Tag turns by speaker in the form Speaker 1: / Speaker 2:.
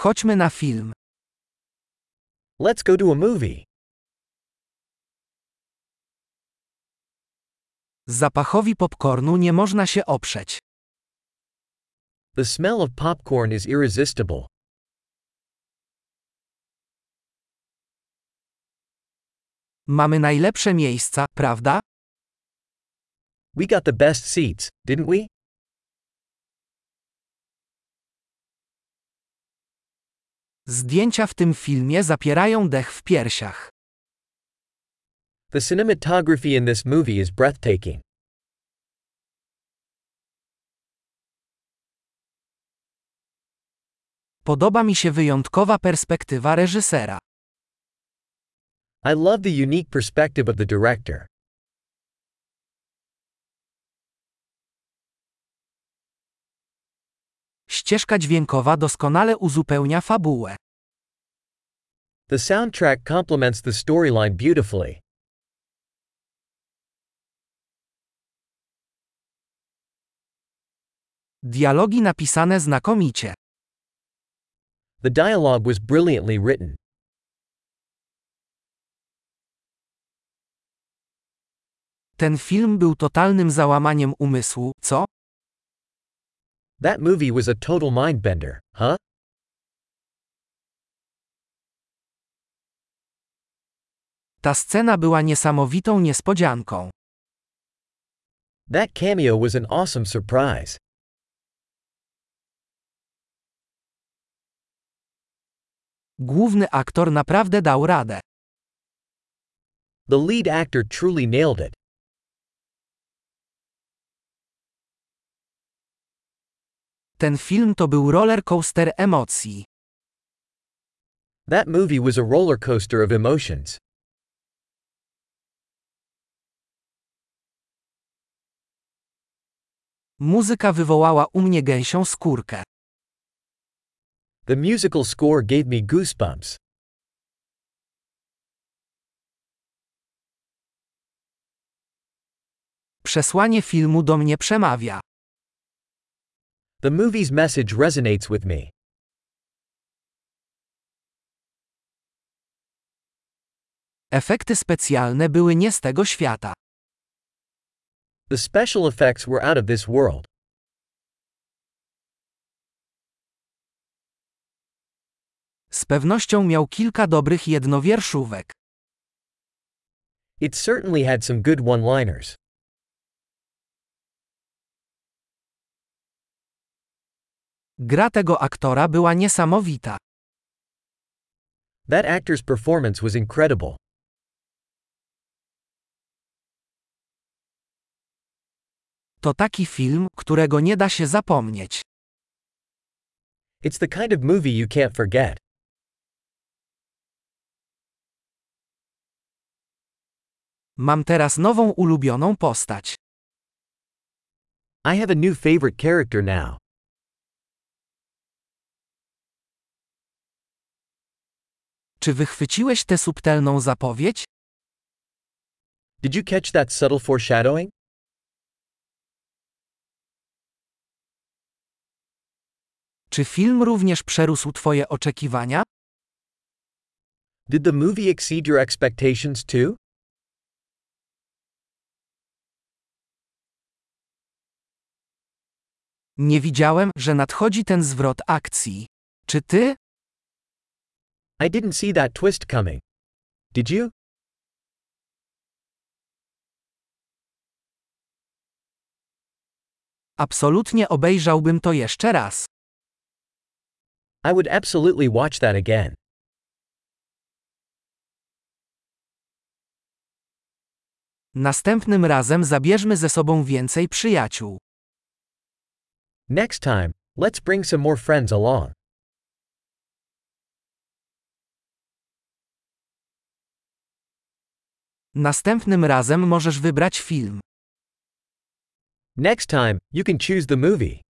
Speaker 1: Chodźmy na film.
Speaker 2: Let's go to a movie.
Speaker 1: Zapachowi popcornu nie można się oprzeć.
Speaker 2: The smell of popcorn is irresistible.
Speaker 1: Mamy najlepsze miejsca, prawda?
Speaker 2: We got the best seats, didn't we?
Speaker 1: Zdjęcia w tym filmie zapierają dech w piersiach.
Speaker 2: The cinematography in this movie is breathtaking.
Speaker 1: Podoba mi się wyjątkowa perspektywa reżysera.
Speaker 2: I love the unique perspective of the director.
Speaker 1: Ścieżka dźwiękowa doskonale uzupełnia fabułę.
Speaker 2: The soundtrack complements the storyline beautifully.
Speaker 1: Dialogi napisane znakomicie.
Speaker 2: The dialogue was brilliantly written.
Speaker 1: Ten film był totalnym załamaniem umysłu, co?
Speaker 2: That movie was a total mindbender, huh?
Speaker 1: Ta scena była niesamowitą niespodzianką.
Speaker 2: That cameo was an awesome surprise.
Speaker 1: Główny aktor naprawdę dał radę.
Speaker 2: The lead actor truly nailed it.
Speaker 1: Ten film to był roller coaster emocji.
Speaker 2: That movie was a roller coaster of emotions.
Speaker 1: Muzyka wywołała u mnie gęsią skórkę.
Speaker 2: The musical score gave me goosebumps.
Speaker 1: Przesłanie filmu do mnie przemawia.
Speaker 2: The movie's message resonates with me.
Speaker 1: Efekty specjalne były nie z tego świata.
Speaker 2: The special effects were out of this world.
Speaker 1: Z pewnością miał kilka dobrych jednowierszówek.
Speaker 2: It certainly had some good one-liners.
Speaker 1: Gra tego aktora była niesamowita.
Speaker 2: That actor's performance was incredible.
Speaker 1: To taki film, którego nie da się zapomnieć.
Speaker 2: It's the kind of movie you can't forget.
Speaker 1: Mam teraz nową ulubioną postać.
Speaker 2: I have a new favorite character now.
Speaker 1: Czy wychwyciłeś tę subtelną zapowiedź?
Speaker 2: Did you catch that subtle foreshadowing?
Speaker 1: Czy film również przerósł Twoje oczekiwania?
Speaker 2: Did the movie exceed your expectations too?
Speaker 1: Nie widziałem, że nadchodzi ten zwrot akcji. Czy ty?
Speaker 2: I didn't see that twist coming. Did you?
Speaker 1: Absolutnie obejrzałbym to jeszcze raz.
Speaker 2: I would absolutely watch that again.
Speaker 1: Następnym razem zabierzmy ze sobą więcej przyjaciół.
Speaker 2: Next time, let's bring some more friends along.
Speaker 1: Następnym razem możesz wybrać film.
Speaker 2: Next time, you can choose the movie.